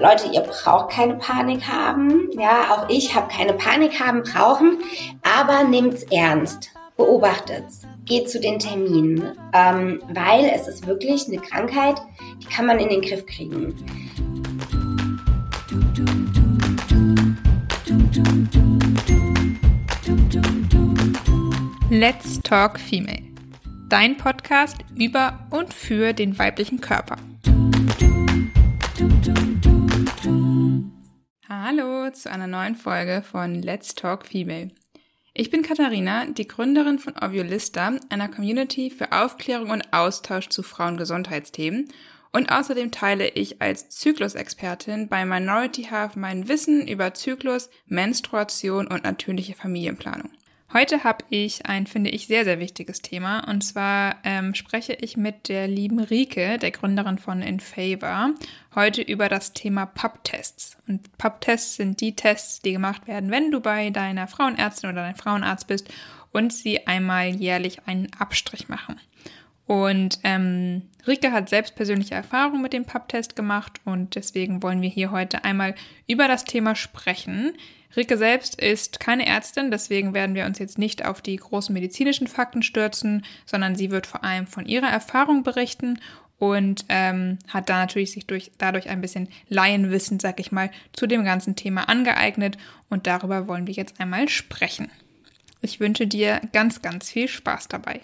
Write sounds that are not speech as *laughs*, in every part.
Leute, ihr braucht keine Panik haben. Ja, auch ich habe keine Panik haben brauchen, aber nehmt's ernst. Beobachtet's. Geht zu den Terminen, ähm, weil es ist wirklich eine Krankheit, die kann man in den Griff kriegen. Let's Talk Female. Dein Podcast über und für den weiblichen Körper. Hallo zu einer neuen Folge von Let's Talk Female. Ich bin Katharina, die Gründerin von Ovulista, einer Community für Aufklärung und Austausch zu Frauengesundheitsthemen. Und außerdem teile ich als Zyklusexpertin bei Minority Half mein Wissen über Zyklus, Menstruation und natürliche Familienplanung. Heute habe ich ein, finde ich, sehr, sehr wichtiges Thema. Und zwar ähm, spreche ich mit der lieben Rike, der Gründerin von InFavor, heute über das Thema Pub-Tests. Und Pub-Tests sind die Tests, die gemacht werden, wenn du bei deiner Frauenärztin oder deinem Frauenarzt bist und sie einmal jährlich einen Abstrich machen. Und ähm, Rike hat selbst persönliche Erfahrungen mit dem Pub-Test gemacht und deswegen wollen wir hier heute einmal über das Thema sprechen. Rike selbst ist keine Ärztin, deswegen werden wir uns jetzt nicht auf die großen medizinischen Fakten stürzen, sondern sie wird vor allem von ihrer Erfahrung berichten und ähm, hat da natürlich sich durch, dadurch ein bisschen Laienwissen, sag ich mal, zu dem ganzen Thema angeeignet und darüber wollen wir jetzt einmal sprechen. Ich wünsche dir ganz, ganz viel Spaß dabei.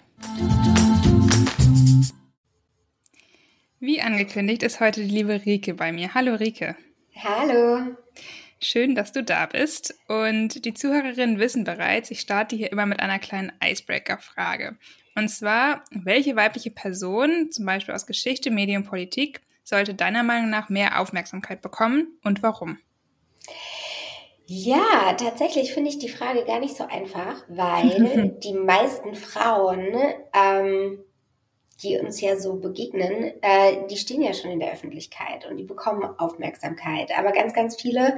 Wie angekündigt ist heute die liebe Rike bei mir. Hallo Rike. Hallo. Schön, dass du da bist. Und die Zuhörerinnen wissen bereits, ich starte hier immer mit einer kleinen Icebreaker-Frage. Und zwar, welche weibliche Person, zum Beispiel aus Geschichte, Medien, Politik, sollte deiner Meinung nach mehr Aufmerksamkeit bekommen und warum? Ja, tatsächlich finde ich die Frage gar nicht so einfach, weil *laughs* die meisten Frauen ähm, die uns ja so begegnen, äh, die stehen ja schon in der Öffentlichkeit und die bekommen Aufmerksamkeit. Aber ganz, ganz viele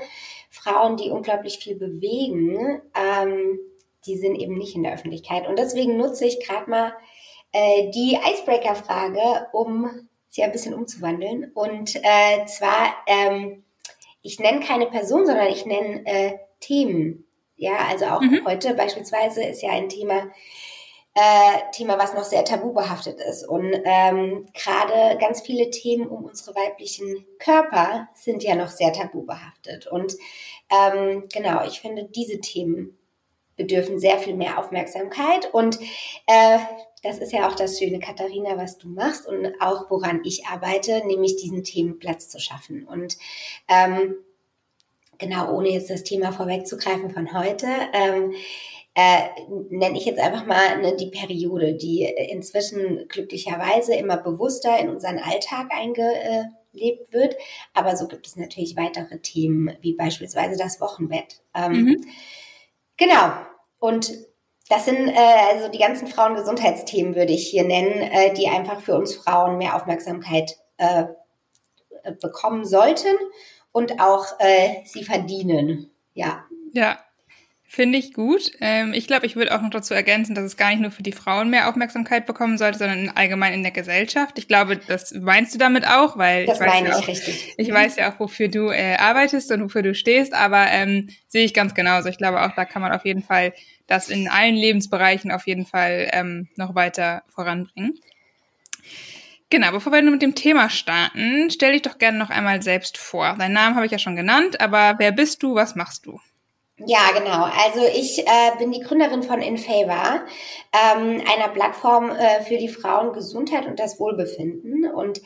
Frauen, die unglaublich viel bewegen, ähm, die sind eben nicht in der Öffentlichkeit. Und deswegen nutze ich gerade mal äh, die Icebreaker-Frage, um sie ein bisschen umzuwandeln. Und äh, zwar, ähm, ich nenne keine Person, sondern ich nenne äh, Themen. Ja, also auch mhm. heute beispielsweise ist ja ein Thema, äh, Thema, was noch sehr tabu behaftet ist. Und ähm, gerade ganz viele Themen um unsere weiblichen Körper sind ja noch sehr tabu behaftet. Und ähm, genau, ich finde, diese Themen bedürfen sehr viel mehr Aufmerksamkeit. Und äh, das ist ja auch das Schöne, Katharina, was du machst und auch woran ich arbeite, nämlich diesen Themen Platz zu schaffen. Und ähm, genau, ohne jetzt das Thema vorwegzugreifen von heute, ähm, äh, nenne ich jetzt einfach mal ne, die Periode, die inzwischen glücklicherweise immer bewusster in unseren Alltag eingelebt wird. Aber so gibt es natürlich weitere Themen, wie beispielsweise das Wochenbett. Ähm, mhm. Genau. Und das sind äh, also die ganzen Frauengesundheitsthemen, würde ich hier nennen, äh, die einfach für uns Frauen mehr Aufmerksamkeit äh, bekommen sollten und auch äh, sie verdienen. Ja. Ja, Finde ich gut. Ähm, ich glaube, ich würde auch noch dazu ergänzen, dass es gar nicht nur für die Frauen mehr Aufmerksamkeit bekommen sollte, sondern allgemein in der Gesellschaft. Ich glaube, das meinst du damit auch, weil das ich weiß meine ja ich auch, richtig. Ich weiß ja auch, wofür du äh, arbeitest und wofür du stehst, aber ähm, sehe ich ganz genauso. Ich glaube auch, da kann man auf jeden Fall das in allen Lebensbereichen auf jeden Fall ähm, noch weiter voranbringen. Genau, bevor wir nun mit dem Thema starten, stell dich doch gerne noch einmal selbst vor. Deinen Namen habe ich ja schon genannt, aber wer bist du, was machst du? Ja, genau. Also ich äh, bin die Gründerin von InFavor, ähm, einer Plattform äh, für die Frauengesundheit und das Wohlbefinden. Und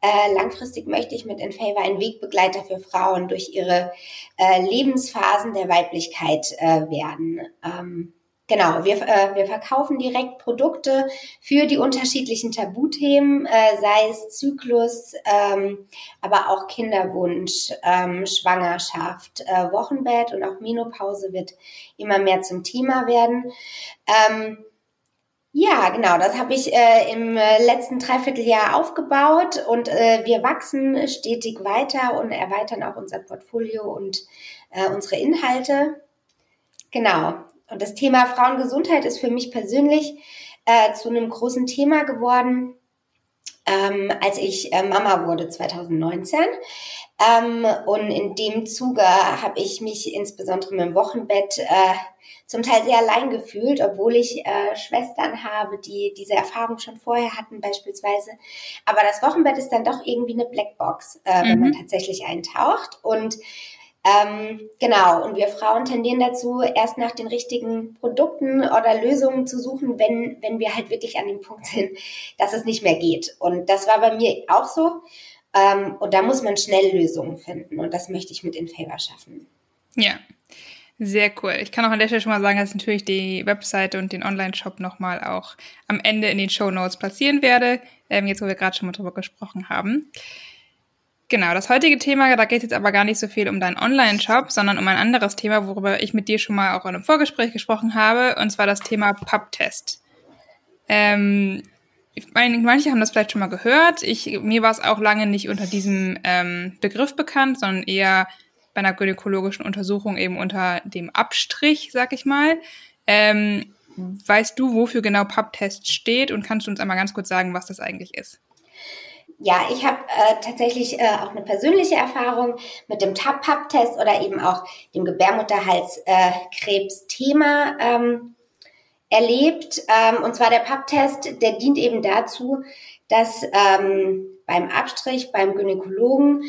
äh, langfristig möchte ich mit InFavor ein Wegbegleiter für Frauen durch ihre äh, Lebensphasen der Weiblichkeit äh, werden. Ähm, Genau, wir, äh, wir verkaufen direkt Produkte für die unterschiedlichen Tabuthemen, äh, sei es Zyklus, ähm, aber auch Kinderwunsch, ähm, Schwangerschaft, äh, Wochenbett und auch Menopause wird immer mehr zum Thema werden. Ähm, ja, genau, das habe ich äh, im letzten Dreivierteljahr aufgebaut und äh, wir wachsen stetig weiter und erweitern auch unser Portfolio und äh, unsere Inhalte. Genau, und das Thema Frauengesundheit ist für mich persönlich äh, zu einem großen Thema geworden. ähm, als ich äh, Mama wurde 2019. Ähm, und in dem Zuge habe ich mich insbesondere mit dem Wochenbett äh, zum Teil sehr allein gefühlt, obwohl ich äh, Schwestern habe, die diese Erfahrung schon vorher hatten beispielsweise. Aber das Wochenbett ist dann doch irgendwie eine Blackbox, äh, mhm. wenn man mhm. tatsächlich eintaucht. Und ähm, genau, und wir Frauen tendieren dazu, erst nach den richtigen Produkten oder Lösungen zu suchen, wenn, wenn wir halt wirklich an dem Punkt sind, dass es nicht mehr geht. Und das war bei mir auch so. Ähm, und da muss man schnell Lösungen finden. Und das möchte ich mit InFavor schaffen. Ja, sehr cool. Ich kann auch an der Stelle schon mal sagen, dass ich natürlich die Webseite und den Online-Shop nochmal auch am Ende in den Show Notes platzieren werde, ähm, jetzt wo wir gerade schon mal drüber gesprochen haben. Genau, das heutige Thema, da geht es jetzt aber gar nicht so viel um deinen Online-Shop, sondern um ein anderes Thema, worüber ich mit dir schon mal auch in einem Vorgespräch gesprochen habe, und zwar das Thema Pub-Test. Ähm, manche haben das vielleicht schon mal gehört. Ich, mir war es auch lange nicht unter diesem ähm, Begriff bekannt, sondern eher bei einer gynäkologischen Untersuchung eben unter dem Abstrich, sag ich mal. Ähm, weißt du, wofür genau Pub-Test steht und kannst du uns einmal ganz kurz sagen, was das eigentlich ist? Ja, ich habe äh, tatsächlich äh, auch eine persönliche Erfahrung mit dem TAP-Test oder eben auch dem Gebärmutterhalskrebs-Thema ähm, erlebt. Ähm, und zwar der PAP-Test, der dient eben dazu, dass ähm, beim Abstrich, beim Gynäkologen,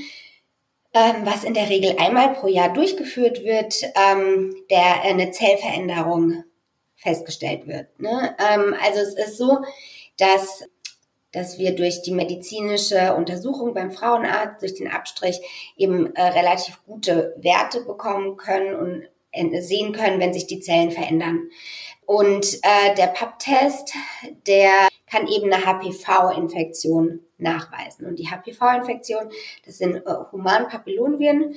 ähm, was in der Regel einmal pro Jahr durchgeführt wird, ähm, der eine Zellveränderung festgestellt wird. Ne? Ähm, also es ist so, dass dass wir durch die medizinische Untersuchung beim Frauenarzt, durch den Abstrich eben äh, relativ gute Werte bekommen können und äh, sehen können, wenn sich die Zellen verändern. Und äh, der PAP-Test, der kann eben eine HPV-Infektion nachweisen. Und die HPV-Infektion, das sind äh, Humanpapillonviren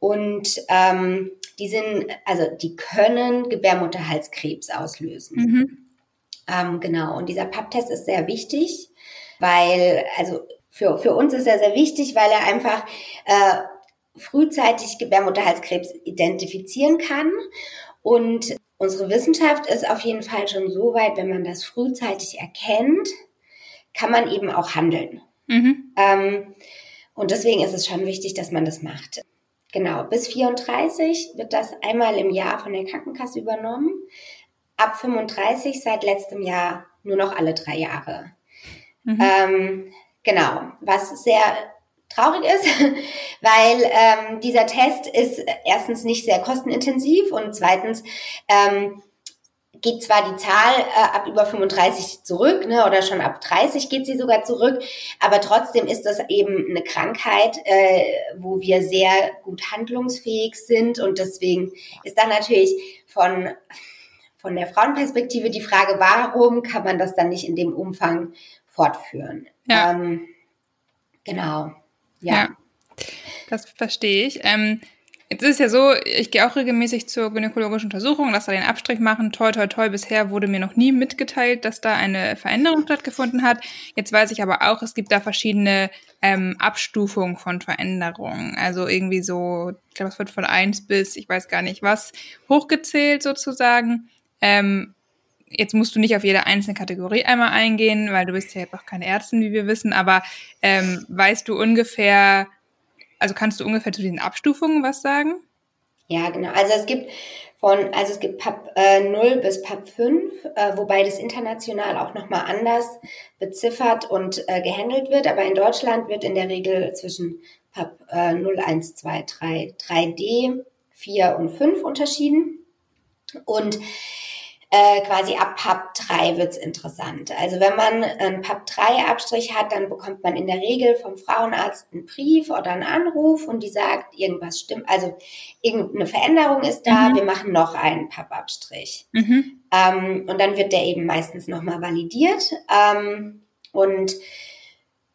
und ähm, die sind, also die können Gebärmutterhalskrebs auslösen. Mhm. Ähm, genau. Und dieser PAP-Test ist sehr wichtig, weil, also für, für uns ist er sehr wichtig, weil er einfach äh, frühzeitig Gebärmutterhalskrebs identifizieren kann. Und unsere Wissenschaft ist auf jeden Fall schon so weit, wenn man das frühzeitig erkennt, kann man eben auch handeln. Mhm. Ähm, und deswegen ist es schon wichtig, dass man das macht. Genau, bis 34 wird das einmal im Jahr von der Krankenkasse übernommen. Ab 35 seit letztem Jahr nur noch alle drei Jahre. Mhm. Ähm, genau, was sehr traurig ist, *laughs* weil ähm, dieser Test ist erstens nicht sehr kostenintensiv und zweitens ähm, geht zwar die Zahl äh, ab über 35 zurück, ne, oder schon ab 30 geht sie sogar zurück, aber trotzdem ist das eben eine Krankheit, äh, wo wir sehr gut handlungsfähig sind und deswegen ist dann natürlich von von der Frauenperspektive die Frage, warum kann man das dann nicht in dem Umfang fortführen. Ja. Ähm, genau. Ja. ja. Das verstehe ich. Ähm, jetzt ist es ja so, ich gehe auch regelmäßig zur gynäkologischen Untersuchung, lasse da den Abstrich machen. Toi, toi, toi. Bisher wurde mir noch nie mitgeteilt, dass da eine Veränderung stattgefunden hat. Jetzt weiß ich aber auch, es gibt da verschiedene ähm, Abstufungen von Veränderungen. Also irgendwie so, ich glaube, es wird von eins bis, ich weiß gar nicht was, hochgezählt sozusagen. Ähm, jetzt musst du nicht auf jede einzelne Kategorie einmal eingehen, weil du bist ja jetzt auch keine Ärztin, wie wir wissen, aber ähm, weißt du ungefähr, also kannst du ungefähr zu diesen Abstufungen was sagen? Ja, genau. Also es gibt von, also es gibt PAP äh, 0 bis PAP 5, äh, wobei das international auch nochmal anders beziffert und äh, gehandelt wird. Aber in Deutschland wird in der Regel zwischen PAP äh, 0, 1, 2, 3, 3D, 4 und 5 unterschieden. Und äh, quasi ab PAP 3 wird's interessant. Also wenn man einen PAP 3 Abstrich hat, dann bekommt man in der Regel vom Frauenarzt einen Brief oder einen Anruf und die sagt, irgendwas stimmt, also irgendeine Veränderung ist da, mhm. wir machen noch einen PAP Abstrich. Mhm. Ähm, und dann wird der eben meistens nochmal validiert. Ähm, und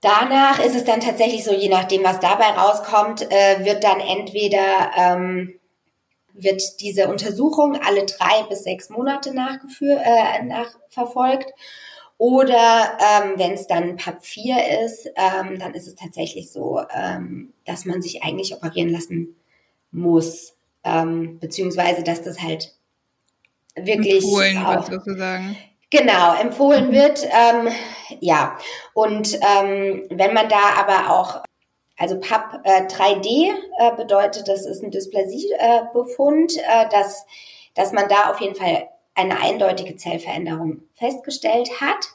danach ist es dann tatsächlich so, je nachdem, was dabei rauskommt, äh, wird dann entweder ähm, wird diese Untersuchung alle drei bis sechs Monate nachgeführt, äh, nachverfolgt. Oder ähm, wenn es dann PAP 4 ist, ähm, dann ist es tatsächlich so, ähm, dass man sich eigentlich operieren lassen muss. Ähm, beziehungsweise, dass das halt wirklich. Polen auch, sozusagen. Genau, empfohlen wird, ähm, ja. Und ähm, wenn man da aber auch, also PAP äh, 3D äh, bedeutet, das ist ein Dysplasiebefund, äh, dass, dass man da auf jeden Fall eine eindeutige Zellveränderung festgestellt hat.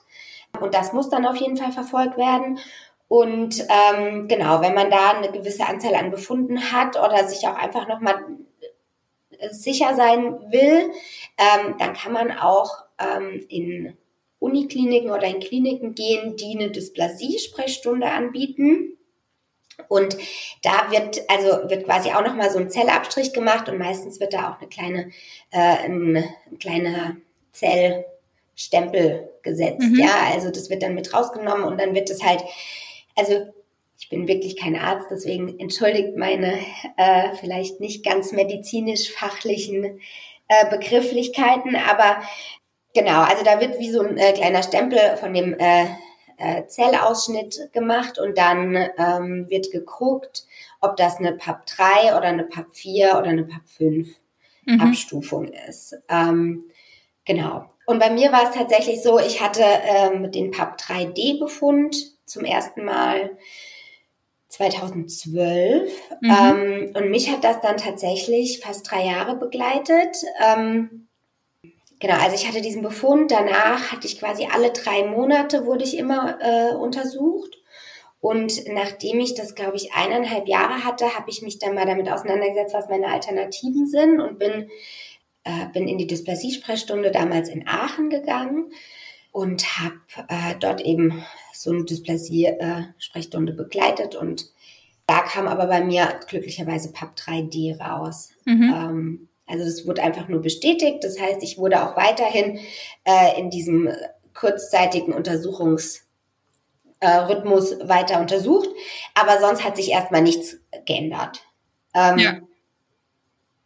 Und das muss dann auf jeden Fall verfolgt werden. Und ähm, genau, wenn man da eine gewisse Anzahl an Befunden hat oder sich auch einfach nochmal sicher sein will, ähm, dann kann man auch ähm, in Unikliniken oder in Kliniken gehen, die eine Dysplasie-Sprechstunde anbieten. Und da wird also wird quasi auch noch mal so ein Zellabstrich gemacht und meistens wird da auch eine kleine äh, ein, ein kleiner Zellstempel gesetzt. Mhm. Ja, also das wird dann mit rausgenommen und dann wird es halt also ich bin wirklich kein Arzt, deswegen entschuldigt meine äh, vielleicht nicht ganz medizinisch-fachlichen äh, Begrifflichkeiten, aber genau, also da wird wie so ein äh, kleiner Stempel von dem äh, äh, Zellausschnitt gemacht und dann ähm, wird geguckt, ob das eine PAP 3 oder eine PAP 4 oder eine PAP 5 mhm. Abstufung ist. Ähm, genau. Und bei mir war es tatsächlich so, ich hatte ähm, den PAP 3D-Befund zum ersten Mal 2012. Mhm. Ähm, und mich hat das dann tatsächlich fast drei Jahre begleitet. Ähm, genau, also ich hatte diesen Befund. Danach hatte ich quasi alle drei Monate wurde ich immer äh, untersucht. Und nachdem ich das, glaube ich, eineinhalb Jahre hatte, habe ich mich dann mal damit auseinandergesetzt, was meine Alternativen sind und bin, äh, bin in die Dysplasie-Sprechstunde damals in Aachen gegangen und habe äh, dort eben so eine Dysplasie-Sprechstunde begleitet und da kam aber bei mir glücklicherweise PAP 3D raus. Mhm. Ähm, also das wurde einfach nur bestätigt. Das heißt, ich wurde auch weiterhin äh, in diesem kurzzeitigen Untersuchungsrhythmus äh, weiter untersucht. Aber sonst hat sich erstmal nichts geändert. Ähm, ja.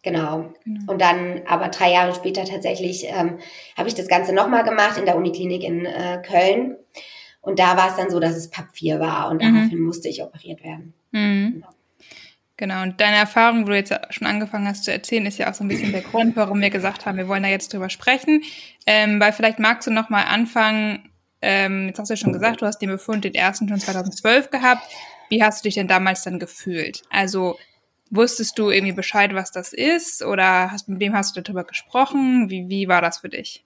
Genau. genau. Und dann, aber drei Jahre später tatsächlich, ähm, habe ich das Ganze nochmal gemacht in der Uniklinik in äh, Köln. Und da war es dann so, dass es Papier war und mhm. daraufhin musste ich operiert werden. Mhm. Genau. Genau, und deine Erfahrung, wo du jetzt schon angefangen hast zu erzählen, ist ja auch so ein bisschen der Grund, warum wir gesagt haben, wir wollen da jetzt drüber sprechen. Ähm, weil vielleicht magst du noch mal anfangen, ähm, jetzt hast du ja schon gesagt, du hast den Befund den ersten schon 2012 gehabt. Wie hast du dich denn damals dann gefühlt? Also wusstest du irgendwie Bescheid, was das ist? Oder hast, mit wem hast du darüber gesprochen? Wie, wie war das für dich?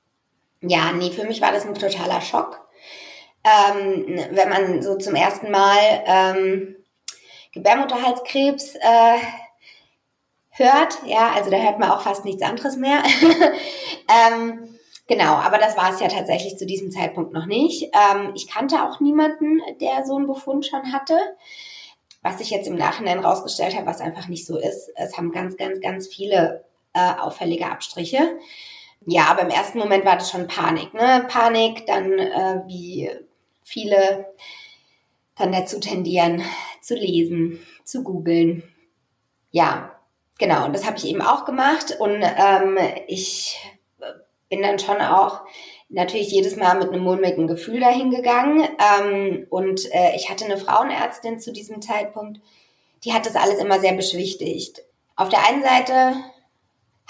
Ja, nee, für mich war das ein totaler Schock ähm, wenn man so zum ersten Mal ähm, Gebärmutterhalskrebs äh, hört, ja, also da hört man auch fast nichts anderes mehr. *laughs* ähm, genau, aber das war es ja tatsächlich zu diesem Zeitpunkt noch nicht. Ähm, ich kannte auch niemanden, der so einen Befund schon hatte. Was sich jetzt im Nachhinein rausgestellt hat, was einfach nicht so ist. Es haben ganz, ganz, ganz viele äh, auffällige Abstriche. Ja, aber im ersten Moment war das schon Panik, ne? Panik, dann äh, wie viele dann dazu tendieren, zu lesen, zu googeln. Ja, genau. Und das habe ich eben auch gemacht. Und ähm, ich bin dann schon auch natürlich jedes Mal mit einem mulmigen Gefühl dahin gegangen. Ähm, und äh, ich hatte eine Frauenärztin zu diesem Zeitpunkt, die hat das alles immer sehr beschwichtigt. Auf der einen Seite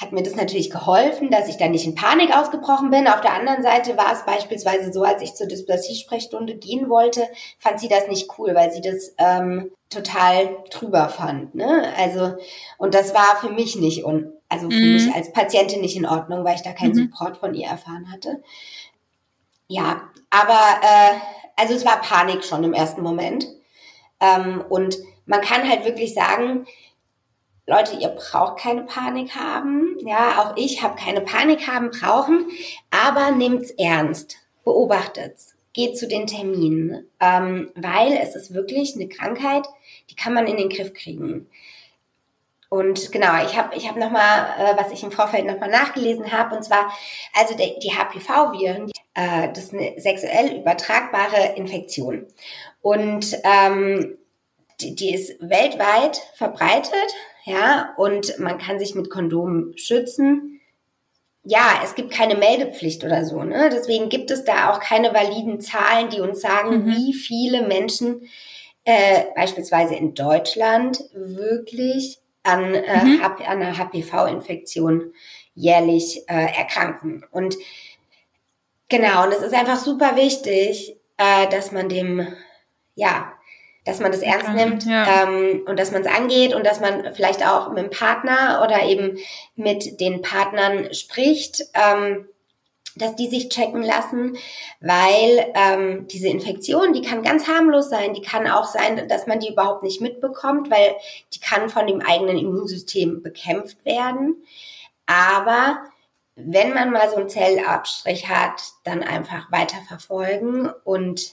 hat mir das natürlich geholfen, dass ich da nicht in Panik ausgebrochen bin. Auf der anderen Seite war es beispielsweise so, als ich zur Dysplasie-Sprechstunde gehen wollte, fand sie das nicht cool, weil sie das ähm, total drüber fand. Ne? Also, und das war für mich nicht und also für mhm. mich als Patientin nicht in Ordnung, weil ich da keinen mhm. Support von ihr erfahren hatte. Ja, aber äh, also es war Panik schon im ersten Moment. Ähm, und man kann halt wirklich sagen, Leute, ihr braucht keine Panik haben. Ja, auch ich habe keine Panik haben brauchen, aber nehmt's ernst, beobachtet's, geht zu den Terminen, ähm, weil es ist wirklich eine Krankheit, die kann man in den Griff kriegen. Und genau, ich habe ich hab nochmal, äh, was ich im Vorfeld nochmal nachgelesen habe, und zwar, also die, die HPV-Viren, äh, das ist eine sexuell übertragbare Infektion. Und ähm, die, die ist weltweit verbreitet, ja, und man kann sich mit Kondomen schützen. Ja, es gibt keine Meldepflicht oder so, ne? Deswegen gibt es da auch keine validen Zahlen, die uns sagen, mhm. wie viele Menschen äh, beispielsweise in Deutschland wirklich an, äh, mhm. an einer HPV-Infektion jährlich äh, erkranken. Und Genau, und es ist einfach super wichtig, äh, dass man dem, ja, dass man das ernst nimmt ja. ähm, und dass man es angeht und dass man vielleicht auch mit dem Partner oder eben mit den Partnern spricht, ähm, dass die sich checken lassen, weil ähm, diese Infektion, die kann ganz harmlos sein, die kann auch sein, dass man die überhaupt nicht mitbekommt, weil die kann von dem eigenen Immunsystem bekämpft werden. Aber wenn man mal so einen Zellabstrich hat, dann einfach weiter verfolgen und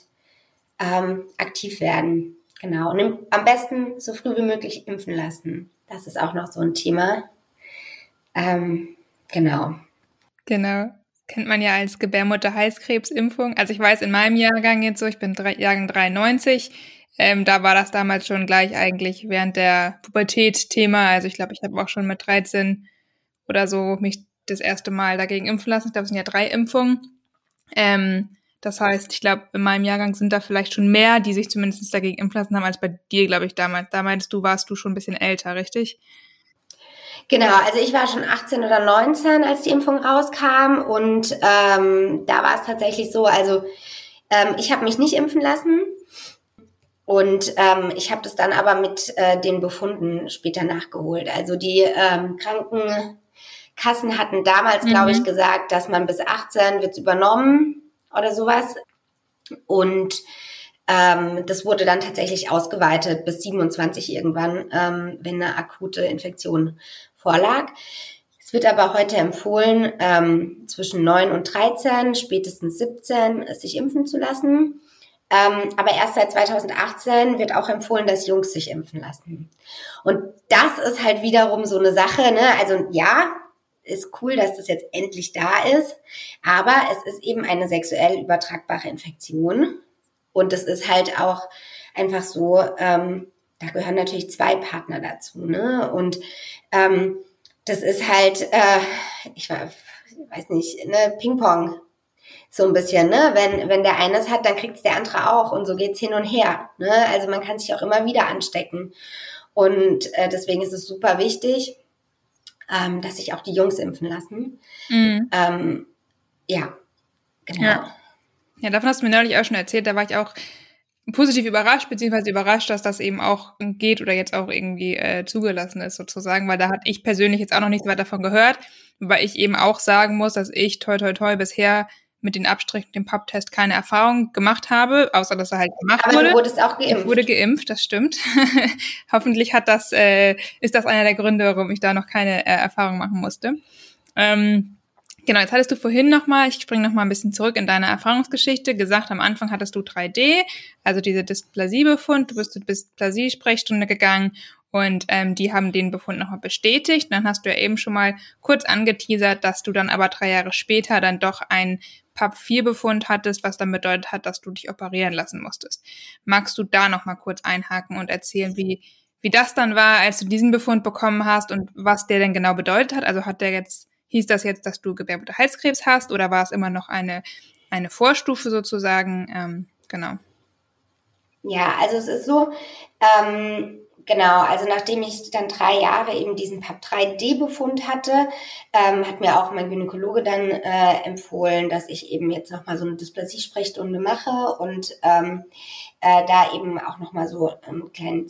ähm, aktiv werden. Genau. Und im, am besten so früh wie möglich impfen lassen. Das ist auch noch so ein Thema. Ähm, genau. Genau. Kennt man ja als Gebärmutter-Heißkrebsimpfung. Also ich weiß in meinem Jahrgang jetzt so, ich bin drei, Jahrgang 93, ähm, da war das damals schon gleich eigentlich während der Pubertät Thema. Also ich glaube, ich habe auch schon mit 13 oder so mich das erste Mal dagegen impfen lassen. Ich glaube, es sind ja drei Impfungen. Ähm, das heißt, ich glaube, in meinem Jahrgang sind da vielleicht schon mehr, die sich zumindest dagegen impfen lassen haben, als bei dir, glaube ich, damals. Da meinst du, warst du schon ein bisschen älter, richtig? Genau, also ich war schon 18 oder 19, als die Impfung rauskam und ähm, da war es tatsächlich so, also ähm, ich habe mich nicht impfen lassen und ähm, ich habe das dann aber mit äh, den Befunden später nachgeholt. Also die ähm, Krankenkassen hatten damals, mhm. glaube ich, gesagt, dass man bis 18 wird's übernommen oder sowas. Und ähm, das wurde dann tatsächlich ausgeweitet bis 27 irgendwann, ähm, wenn eine akute Infektion vorlag. Es wird aber heute empfohlen, ähm, zwischen 9 und 13, spätestens 17, sich impfen zu lassen. Ähm, aber erst seit 2018 wird auch empfohlen, dass Jungs sich impfen lassen. Und das ist halt wiederum so eine Sache, ne? Also ja, ist cool, dass das jetzt endlich da ist, aber es ist eben eine sexuell übertragbare Infektion und es ist halt auch einfach so, ähm, da gehören natürlich zwei Partner dazu, ne? Und ähm, das ist halt, äh, ich weiß nicht, ne, Ping-Pong. So ein bisschen, ne? Wenn, wenn der eine es hat, dann kriegt es der andere auch und so geht's hin und her. Ne? Also man kann sich auch immer wieder anstecken. Und äh, deswegen ist es super wichtig, ähm, dass sich auch die Jungs impfen lassen. Mhm. Ähm, ja, genau. Ja. ja, davon hast du mir neulich auch schon erzählt. Da war ich auch positiv überrascht, beziehungsweise überrascht, dass das eben auch geht oder jetzt auch irgendwie äh, zugelassen ist sozusagen, weil da hatte ich persönlich jetzt auch noch nichts weiter davon gehört, weil ich eben auch sagen muss, dass ich toi toi toi bisher mit den Abstrichen, dem Pub-Test keine Erfahrung gemacht habe, außer dass er halt gemacht Aber wurde. Aber du wurdest auch geimpft. Ich wurde geimpft, das stimmt. *laughs* Hoffentlich hat das, äh, ist das einer der Gründe, warum ich da noch keine äh, Erfahrung machen musste. Ähm, Genau, jetzt hattest du vorhin nochmal, ich springe nochmal ein bisschen zurück in deine Erfahrungsgeschichte, gesagt, am Anfang hattest du 3D, also diese Dysplasiebefund, du bist zur Dysplasie-Sprechstunde gegangen und ähm, die haben den Befund nochmal bestätigt. Und dann hast du ja eben schon mal kurz angeteasert, dass du dann aber drei Jahre später dann doch ein PAP-4-Befund hattest, was dann bedeutet hat, dass du dich operieren lassen musstest. Magst du da nochmal kurz einhaken und erzählen, wie, wie das dann war, als du diesen Befund bekommen hast und was der denn genau bedeutet hat? Also hat der jetzt, hieß das jetzt, dass du Gebärmutterhalskrebs hast oder war es immer noch eine, eine Vorstufe sozusagen? Ähm, genau. Ja, also es ist so, ähm, Genau, also nachdem ich dann drei Jahre eben diesen PAP-3D-Befund hatte, ähm, hat mir auch mein Gynäkologe dann äh, empfohlen, dass ich eben jetzt nochmal so eine Dysplasie-Sprechstunde mache und ähm, äh, da eben auch nochmal so einen kleinen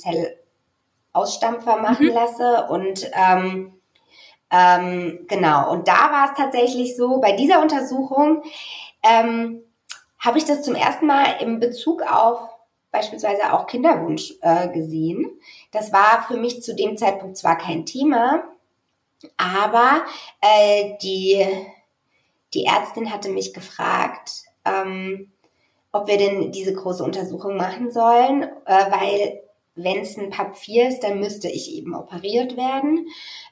Zellausstampfer machen mhm. lasse. Und ähm, ähm, genau, und da war es tatsächlich so, bei dieser Untersuchung ähm, habe ich das zum ersten Mal im Bezug auf beispielsweise auch Kinderwunsch äh, gesehen. Das war für mich zu dem Zeitpunkt zwar kein Thema, aber äh, die, die Ärztin hatte mich gefragt, ähm, ob wir denn diese große Untersuchung machen sollen, äh, weil wenn es ein PAP 4 ist, dann müsste ich eben operiert werden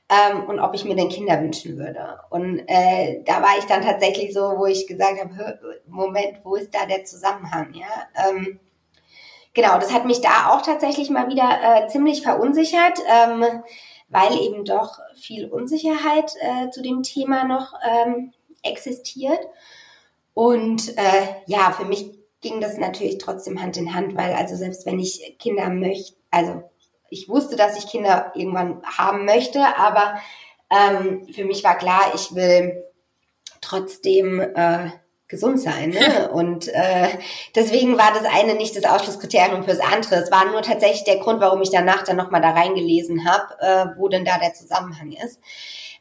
ähm, und ob ich mir denn Kinder wünschen würde. Und äh, da war ich dann tatsächlich so, wo ich gesagt habe, Moment, wo ist da der Zusammenhang? Ja, ähm, genau, das hat mich da auch tatsächlich mal wieder äh, ziemlich verunsichert, ähm, weil eben doch viel Unsicherheit äh, zu dem Thema noch ähm, existiert. Und äh, ja, für mich ging das natürlich trotzdem Hand in Hand, weil also selbst wenn ich Kinder möchte, also ich wusste, dass ich Kinder irgendwann haben möchte, aber ähm, für mich war klar, ich will trotzdem äh, gesund sein. Ne? Und äh, deswegen war das eine nicht das Ausschlusskriterium fürs andere. Es war nur tatsächlich der Grund, warum ich danach dann nochmal da reingelesen habe, äh, wo denn da der Zusammenhang ist.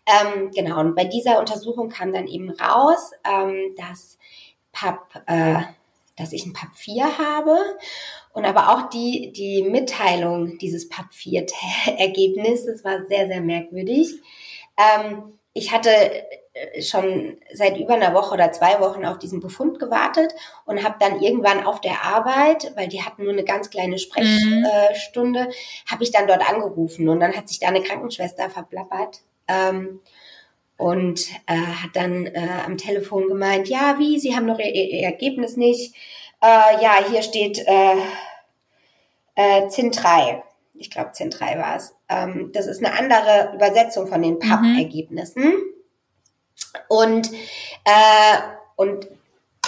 Ähm, genau, und bei dieser Untersuchung kam dann eben raus, ähm, dass PAP, äh, dass ich ein PAP 4 habe und aber auch die, die Mitteilung dieses PAP 4 Ergebnisses war sehr, sehr merkwürdig. Ähm, ich hatte schon seit über einer Woche oder zwei Wochen auf diesen Befund gewartet und habe dann irgendwann auf der Arbeit, weil die hatten nur eine ganz kleine Sprechstunde, mhm. habe ich dann dort angerufen und dann hat sich da eine Krankenschwester verplappert ähm, und äh, hat dann äh, am Telefon gemeint, ja, wie, Sie haben noch Ihr, Ihr Ergebnis nicht. Äh, ja, hier steht äh, äh, ZIN 3 ich glaube ZIN 3 war es. Ähm, das ist eine andere Übersetzung von den PAP-Ergebnissen. Mhm. Und, äh, und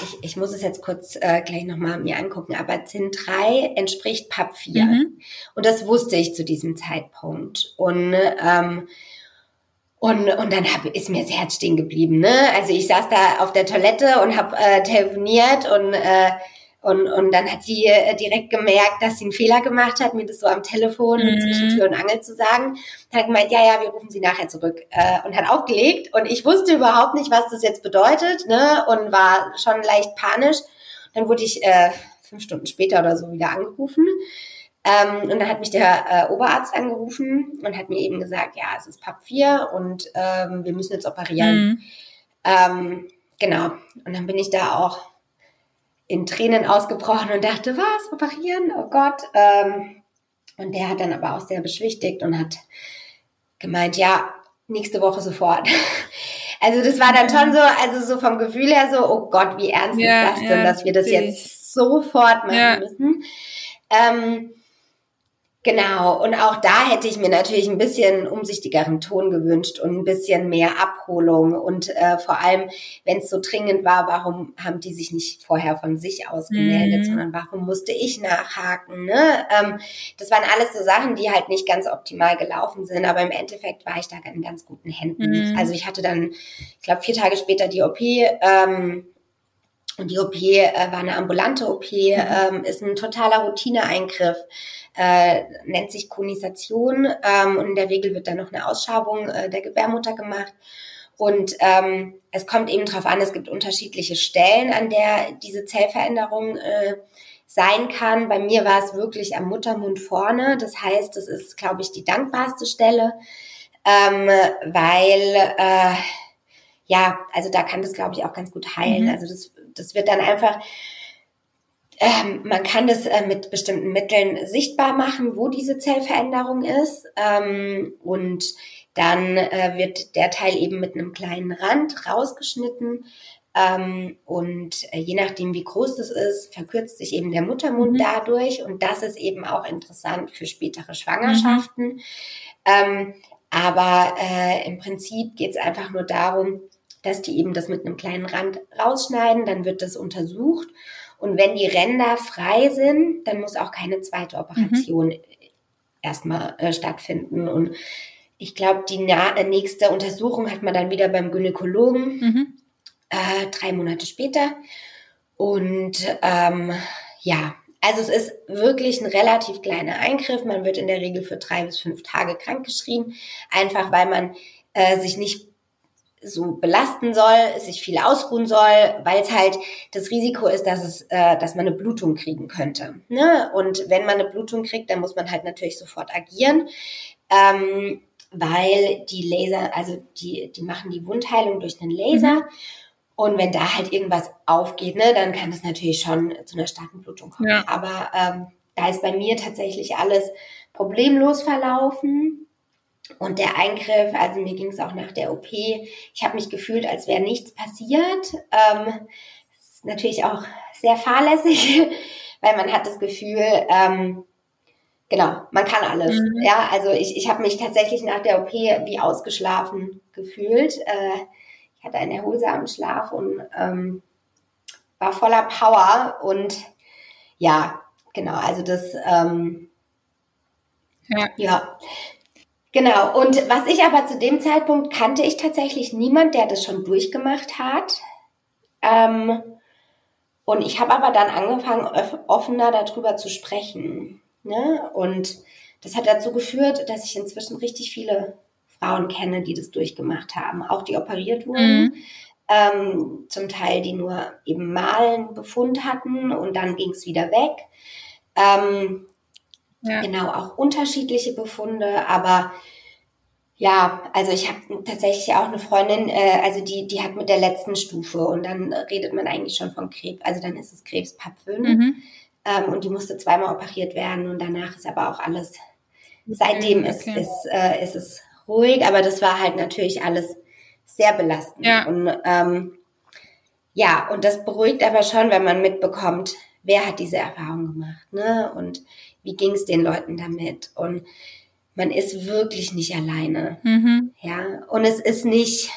ich, ich muss es jetzt kurz äh, gleich nochmal mir angucken, aber ZIN 3 entspricht PAP 4. Mhm. Und das wusste ich zu diesem Zeitpunkt. Und ähm, und, und dann hab, ist mir das Herz stehen geblieben. Ne? Also ich saß da auf der Toilette und habe äh, telefoniert und äh, und, und dann hat die äh, direkt gemerkt, dass sie einen Fehler gemacht hat, mir das so am Telefon mhm. zwischen Tür und Angel zu sagen. Dann hat gemeint, ja, ja, wir rufen sie nachher zurück. Äh, und hat aufgelegt. Und ich wusste überhaupt nicht, was das jetzt bedeutet, ne? Und war schon leicht panisch. Dann wurde ich äh, fünf Stunden später oder so wieder angerufen. Ähm, und dann hat mich der äh, Oberarzt angerufen und hat mir eben gesagt, ja, es ist PAP 4 und ähm, wir müssen jetzt operieren. Mhm. Ähm, genau. Und dann bin ich da auch in Tränen ausgebrochen und dachte, was, operieren? Oh Gott. Ähm, und der hat dann aber auch sehr beschwichtigt und hat gemeint, ja, nächste Woche sofort. *laughs* Also das war dann schon so, also so vom Gefühl her so, oh Gott, wie ernst ja, ist das denn, ja, dass wir das jetzt sofort machen ja. müssen. Ähm, Genau, und auch da hätte ich mir natürlich ein bisschen umsichtigeren Ton gewünscht und ein bisschen mehr Abholung. Und äh, vor allem, wenn es so dringend war, warum haben die sich nicht vorher von sich aus gemeldet, mhm. sondern warum musste ich nachhaken? Ne? Ähm, das waren alles so Sachen, die halt nicht ganz optimal gelaufen sind, aber im Endeffekt war ich da in ganz guten Händen. Mhm. Also ich hatte dann, ich glaube, vier Tage später die OP. Ähm, die OP äh, war eine ambulante OP, mhm. ähm, ist ein totaler Routineeingriff äh, nennt sich Konisation ähm, und in der Regel wird dann noch eine Ausschabung äh, der Gebärmutter gemacht. Und ähm, es kommt eben darauf an, es gibt unterschiedliche Stellen, an der diese Zellveränderung äh, sein kann. Bei mir war es wirklich am Muttermund vorne. Das heißt, das ist, glaube ich, die dankbarste Stelle, ähm, weil äh, ja, also da kann das, glaube ich, auch ganz gut heilen. Mhm. Also das, das wird dann einfach ähm, man kann das äh, mit bestimmten Mitteln sichtbar machen, wo diese Zellveränderung ist. Ähm, und dann äh, wird der Teil eben mit einem kleinen Rand rausgeschnitten. Ähm, und äh, je nachdem, wie groß das ist, verkürzt sich eben der Muttermund mhm. dadurch. Und das ist eben auch interessant für spätere Schwangerschaften. Mhm. Ähm, aber äh, im Prinzip geht es einfach nur darum, dass die eben das mit einem kleinen Rand rausschneiden. Dann wird das untersucht. Und wenn die Ränder frei sind, dann muss auch keine zweite Operation mhm. erstmal äh, stattfinden. Und ich glaube, die äh, nächste Untersuchung hat man dann wieder beim Gynäkologen mhm. äh, drei Monate später. Und ähm, ja, also es ist wirklich ein relativ kleiner Eingriff. Man wird in der Regel für drei bis fünf Tage krankgeschrieben, einfach weil man äh, sich nicht so belasten soll, sich viel ausruhen soll, weil es halt das Risiko ist, dass es, äh, dass man eine Blutung kriegen könnte. Ne? Und wenn man eine Blutung kriegt, dann muss man halt natürlich sofort agieren, ähm, weil die Laser, also die, die machen die Wundheilung durch einen Laser. Mhm. Und wenn da halt irgendwas aufgeht, ne, dann kann das natürlich schon zu einer starken Blutung kommen. Ja. Aber ähm, da ist bei mir tatsächlich alles problemlos verlaufen. Und der Eingriff, also mir ging es auch nach der OP, ich habe mich gefühlt, als wäre nichts passiert. Ähm, das ist natürlich auch sehr fahrlässig, *laughs* weil man hat das Gefühl, ähm, genau, man kann alles. Mhm. Ja, also ich, ich habe mich tatsächlich nach der OP wie ausgeschlafen gefühlt. Äh, ich hatte einen erholsamen Schlaf und ähm, war voller Power und ja, genau, also das ähm, ja. ja. Genau, und was ich aber zu dem Zeitpunkt kannte ich tatsächlich niemand, der das schon durchgemacht hat. Ähm, und ich habe aber dann angefangen, offener darüber zu sprechen. Ne? Und das hat dazu geführt, dass ich inzwischen richtig viele Frauen kenne, die das durchgemacht haben, auch die operiert wurden. Mhm. Ähm, zum Teil, die nur eben mal einen Befund hatten und dann ging es wieder weg. Ähm, ja. Genau, auch unterschiedliche Befunde, aber ja, also ich habe tatsächlich auch eine Freundin, äh, also die, die hat mit der letzten Stufe und dann redet man eigentlich schon von Krebs, also dann ist es Krebspapfen mhm. ähm, und die musste zweimal operiert werden und danach ist aber auch alles, seitdem okay. ist, ist, äh, ist es ruhig, aber das war halt natürlich alles sehr belastend. Ja. Und ähm, ja, und das beruhigt aber schon, wenn man mitbekommt, wer hat diese Erfahrung gemacht, ne? Und wie ging es den Leuten damit? Und man ist wirklich nicht alleine. Mhm. Ja, und es ist nicht,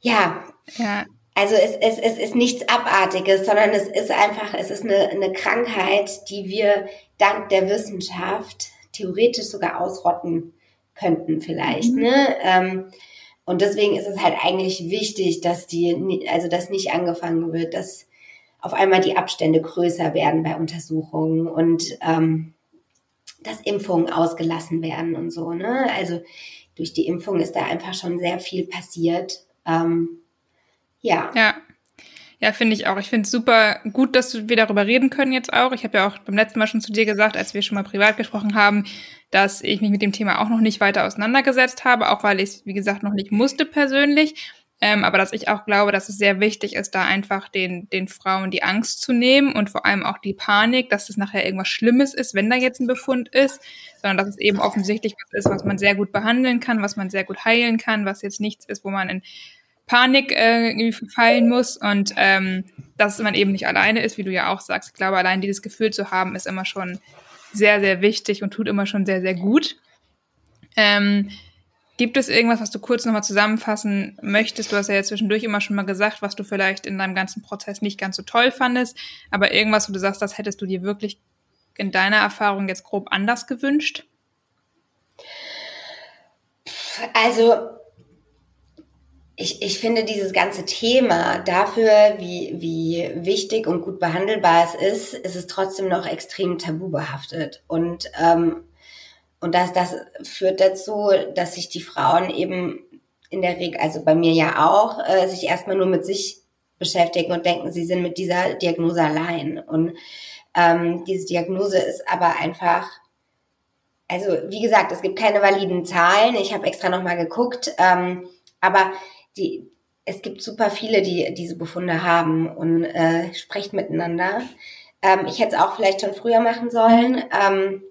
ja, ja. also es, es, es ist nichts Abartiges, sondern es ist einfach, es ist eine, eine Krankheit, die wir dank der Wissenschaft theoretisch sogar ausrotten könnten vielleicht. Mhm. Ne? Ähm, und deswegen ist es halt eigentlich wichtig, dass die, also dass nicht angefangen wird, dass auf einmal die Abstände größer werden bei Untersuchungen und ähm, dass Impfungen ausgelassen werden und so. Ne? Also durch die Impfung ist da einfach schon sehr viel passiert. Ähm, ja. Ja. Ja, finde ich auch. Ich finde es super gut, dass wir darüber reden können jetzt auch. Ich habe ja auch beim letzten Mal schon zu dir gesagt, als wir schon mal privat gesprochen haben, dass ich mich mit dem Thema auch noch nicht weiter auseinandergesetzt habe, auch weil ich es, wie gesagt, noch nicht musste persönlich. Ähm, aber dass ich auch glaube, dass es sehr wichtig ist, da einfach den, den Frauen die Angst zu nehmen und vor allem auch die Panik, dass es nachher irgendwas Schlimmes ist, wenn da jetzt ein Befund ist, sondern dass es eben offensichtlich was ist, was man sehr gut behandeln kann, was man sehr gut heilen kann, was jetzt nichts ist, wo man in Panik äh, irgendwie verfallen muss und ähm, dass man eben nicht alleine ist, wie du ja auch sagst. Ich glaube, allein dieses Gefühl zu haben, ist immer schon sehr, sehr wichtig und tut immer schon sehr, sehr gut. Ähm, gibt es irgendwas, was du kurz nochmal zusammenfassen möchtest? Du hast ja jetzt zwischendurch immer schon mal gesagt, was du vielleicht in deinem ganzen Prozess nicht ganz so toll fandest, aber irgendwas, wo du sagst, das hättest du dir wirklich in deiner Erfahrung jetzt grob anders gewünscht? Also ich, ich finde dieses ganze Thema dafür, wie, wie wichtig und gut behandelbar es ist, ist es trotzdem noch extrem tabubehaftet. Und, ähm, und das, das führt dazu, dass sich die Frauen eben in der Regel, also bei mir ja auch, äh, sich erstmal nur mit sich beschäftigen und denken, sie sind mit dieser Diagnose allein. Und ähm, diese Diagnose ist aber einfach, also wie gesagt, es gibt keine validen Zahlen. Ich habe extra nochmal geguckt. Ähm, aber die, es gibt super viele, die diese Befunde haben und äh, sprecht miteinander. Ähm, ich hätte es auch vielleicht schon früher machen sollen. Ähm,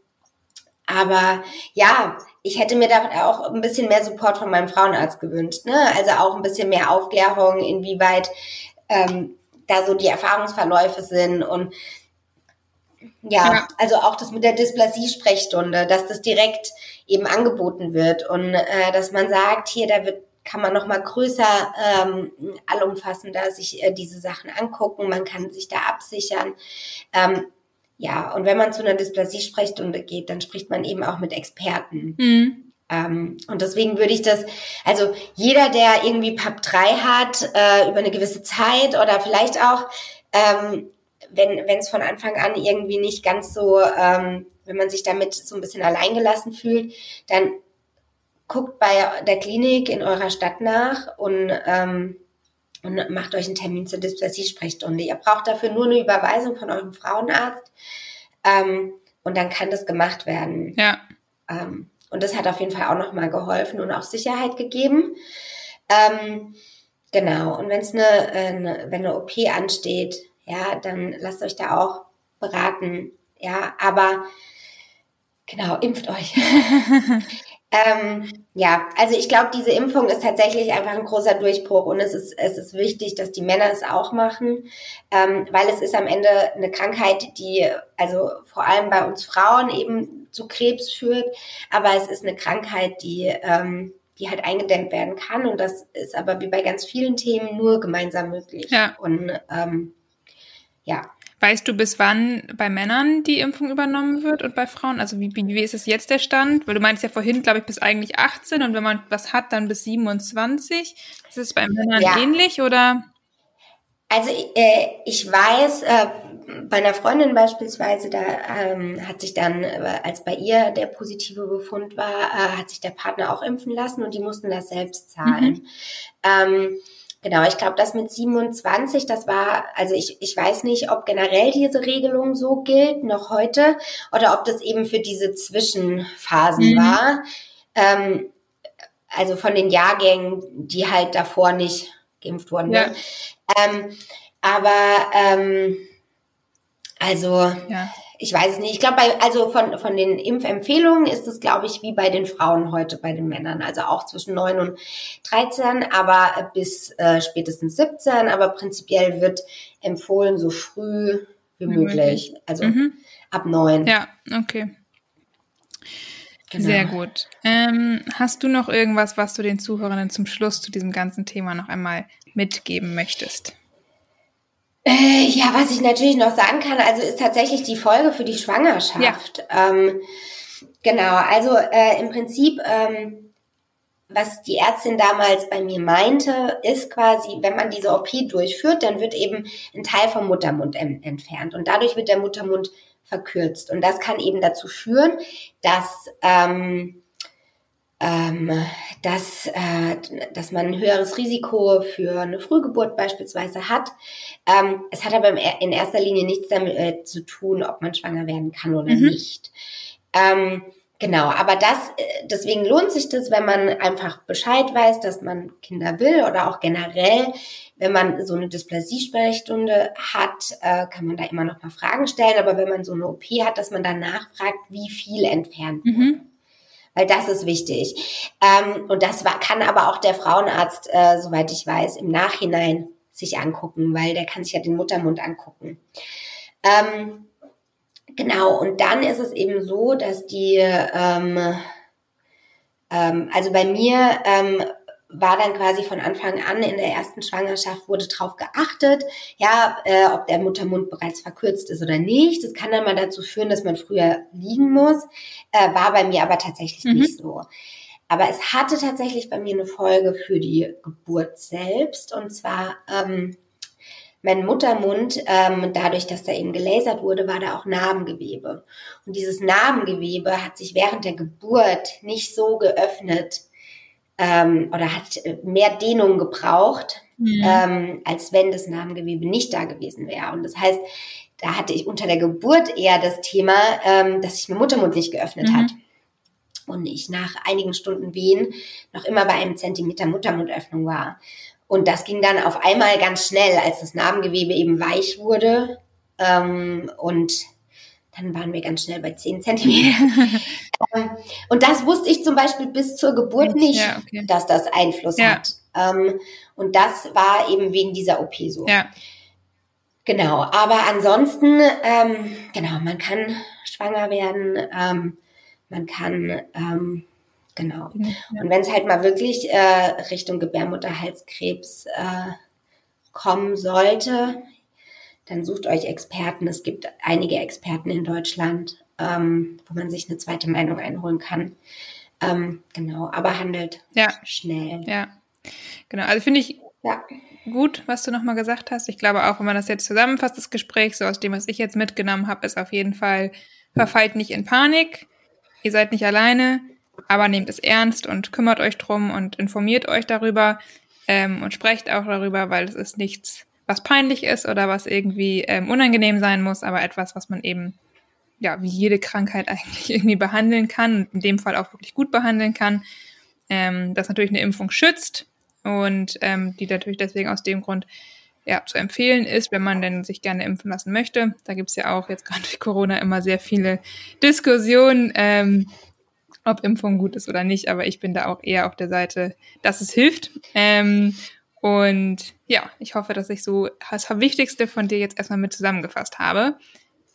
aber ja, ich hätte mir da auch ein bisschen mehr Support von meinem Frauenarzt gewünscht. Ne? Also auch ein bisschen mehr Aufklärung, inwieweit ähm, da so die Erfahrungsverläufe sind und ja, ja, also auch das mit der Dysplasie-Sprechstunde, dass das direkt eben angeboten wird und äh, dass man sagt, hier, da wird kann man noch mal größer, ähm, allumfassender sich äh, diese Sachen angucken. Man kann sich da absichern. Ähm, ja, und wenn man zu einer Dysplasie-Sprechstunde geht, dann spricht man eben auch mit Experten. Mhm. Ähm, und deswegen würde ich das, also jeder, der irgendwie PAP 3 hat, äh, über eine gewisse Zeit oder vielleicht auch, ähm, wenn es von Anfang an irgendwie nicht ganz so, ähm, wenn man sich damit so ein bisschen alleingelassen fühlt, dann guckt bei der Klinik in eurer Stadt nach und, ähm, und macht euch einen Termin zur Dysplasie-Sprechstunde. Ihr braucht dafür nur eine Überweisung von eurem Frauenarzt ähm, und dann kann das gemacht werden. Ja. Ähm, und das hat auf jeden Fall auch nochmal geholfen und auch Sicherheit gegeben. Ähm, genau. Und wenn es eine, eine, wenn eine OP ansteht, ja, dann lasst euch da auch beraten. Ja, aber genau, impft euch. *laughs* Ähm, ja, also ich glaube, diese Impfung ist tatsächlich einfach ein großer Durchbruch und es ist, es ist wichtig, dass die Männer es auch machen, ähm, weil es ist am Ende eine Krankheit, die also vor allem bei uns Frauen eben zu Krebs führt, aber es ist eine Krankheit, die, ähm, die halt eingedämmt werden kann und das ist aber wie bei ganz vielen Themen nur gemeinsam möglich. Ja. Und ähm, ja. Weißt du, bis wann bei Männern die Impfung übernommen wird und bei Frauen? Also wie, wie, ist es jetzt der Stand? Weil du meinst ja vorhin, glaube ich, bis eigentlich 18 und wenn man was hat, dann bis 27. Ist es bei Männern ja. ähnlich oder? Also äh, ich weiß, äh, bei einer Freundin beispielsweise, da ähm, hat sich dann, äh, als bei ihr der positive Befund war, äh, hat sich der Partner auch impfen lassen und die mussten das selbst zahlen. Mhm. Ähm, genau, ich glaube, das mit 27, das war, also ich, ich weiß nicht, ob generell diese Regelung so gilt, noch heute, oder ob das eben für diese Zwischenphasen mhm. war. Ähm, also von den Jahrgängen, die halt davor nicht geimpft wurden. Ne? Ja. Ne? Ähm, aber ähm, also ja. Ich weiß es nicht. Ich glaube, also von, von den Impfempfehlungen ist es, glaube ich, wie bei den Frauen heute bei den Männern. Also auch zwischen 9 und 13, aber bis äh, spätestens 17. Aber prinzipiell wird empfohlen, so früh wie möglich. Also mhm. ab 9. Ja, okay. Genau. Sehr gut. Ähm, hast du noch irgendwas, was du den Zuhörerinnen zum Schluss zu diesem ganzen Thema noch einmal mitgeben möchtest? Äh, ja, was ich natürlich noch sagen kann, also ist tatsächlich die Folge für die Schwangerschaft. Ja. Ähm, genau, also äh, im Prinzip, ähm, was die Ärztin damals bei mir meinte, ist quasi, wenn man diese OP durchführt, dann wird eben ein Teil vom Muttermund entfernt und dadurch wird der Muttermund verkürzt. Und das kann eben dazu führen, dass, ähm, ähm, dass, äh, dass man ein höheres Risiko für eine Frühgeburt beispielsweise hat. Ähm, es hat aber in erster Linie nichts damit äh, zu tun, ob man schwanger werden kann oder mhm. nicht. Ähm, Genau, aber das, äh, deswegen lohnt sich das, wenn man einfach Bescheid weiß, dass man Kinder will oder auch generell, wenn man so eine Dysplasie-Sprechstunde hat, äh, kann man da immer noch mal Fragen stellen. Aber wenn man so eine OP hat, dass man danach fragt, wie viel entfernt wurde. Weil das ist wichtig. Ähm, und das war, kann aber auch der Frauenarzt, äh, soweit ich weiß, im Nachhinein sich angucken, weil der kann sich ja den Muttermund angucken. Ähm, Genau, und dann ist es eben so, dass die, ähm, ähm, also bei mir ähm, war dann quasi von Anfang an in der ersten Schwangerschaft wurde drauf geachtet, ja, äh, ob der Muttermund bereits verkürzt ist oder nicht. Das kann dann mal dazu führen, dass man früher liegen muss. Äh, war bei mir aber tatsächlich mhm. nicht so. Aber es hatte tatsächlich bei mir eine Folge für die Geburt selbst. Und zwar ähm, mein Muttermund, ähm, dadurch, dass da eben gelasert wurde, war da auch Narbengewebe. Und dieses Narbengewebe hat sich während der Geburt nicht so geöffnet ähm, oder hat mehr Dehnung gebraucht, mhm. ähm, als wenn das Narbengewebe nicht da gewesen wäre. Und das heißt, da hatte ich unter der Geburt eher das Thema, ähm, dass sich mein Muttermund nicht geöffnet mhm. hat und ich nach einigen Stunden Wehen noch immer bei einem Zentimeter Muttermundöffnung war. Und das ging dann auf einmal ganz schnell, als das Narbengewebe eben weich wurde. Ähm, und dann waren wir ganz schnell bei 10 Zentimeter. *laughs* ähm, und das wusste ich zum Beispiel bis zur Geburt nicht, ja, okay. dass das Einfluss ja. hat. Ähm, und das war eben wegen dieser OP so. Ja. Genau, aber ansonsten, ähm, genau, man kann schwanger werden, ähm, man kann ähm, Genau. Und wenn es halt mal wirklich äh, Richtung Gebärmutterhalskrebs äh, kommen sollte, dann sucht euch Experten. Es gibt einige Experten in Deutschland, ähm, wo man sich eine zweite Meinung einholen kann. Ähm, genau, aber handelt ja. schnell. Ja, genau. Also finde ich ja. gut, was du nochmal gesagt hast. Ich glaube auch, wenn man das jetzt zusammenfasst, das Gespräch, so aus dem, was ich jetzt mitgenommen habe, ist auf jeden Fall, verfallt nicht in Panik. Ihr seid nicht alleine aber nehmt es ernst und kümmert euch drum und informiert euch darüber ähm, und sprecht auch darüber, weil es ist nichts, was peinlich ist oder was irgendwie ähm, unangenehm sein muss, aber etwas, was man eben ja wie jede Krankheit *laughs* eigentlich irgendwie behandeln kann in dem Fall auch wirklich gut behandeln kann. Ähm, das natürlich eine Impfung schützt und ähm, die natürlich deswegen aus dem Grund ja, zu empfehlen ist, wenn man denn sich gerne impfen lassen möchte. Da gibt's ja auch jetzt *laughs* gerade durch Corona immer sehr viele Diskussionen, ähm, ob Impfung gut ist oder nicht, aber ich bin da auch eher auf der Seite, dass es hilft. Ähm, und ja, ich hoffe, dass ich so das Wichtigste von dir jetzt erstmal mit zusammengefasst habe.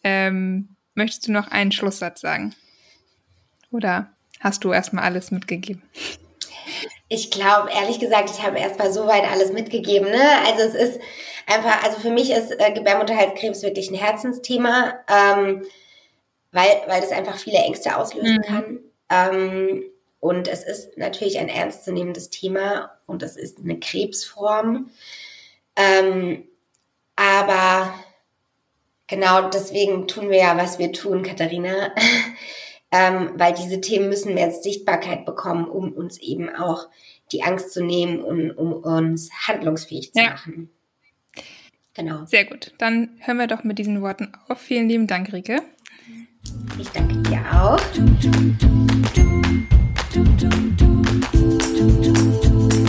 Ähm, möchtest du noch einen Schlusssatz sagen? Oder hast du erstmal alles mitgegeben? Ich glaube, ehrlich gesagt, ich habe erstmal soweit alles mitgegeben. Ne? Also es ist einfach, also für mich ist äh, Gebärmutterhalskrebs wirklich ein Herzensthema, ähm, weil, weil das einfach viele Ängste auslösen mhm. kann. Ähm, und es ist natürlich ein ernstzunehmendes Thema und es ist eine Krebsform. Ähm, Aber genau deswegen tun wir ja, was wir tun, Katharina. *laughs* ähm, weil diese Themen müssen mehr Sichtbarkeit bekommen, um uns eben auch die Angst zu nehmen und um uns handlungsfähig zu ja. machen. Genau. Sehr gut. Dann hören wir doch mit diesen Worten auf. Vielen lieben Dank, Rike. Ich danke dir auch. do do do do do do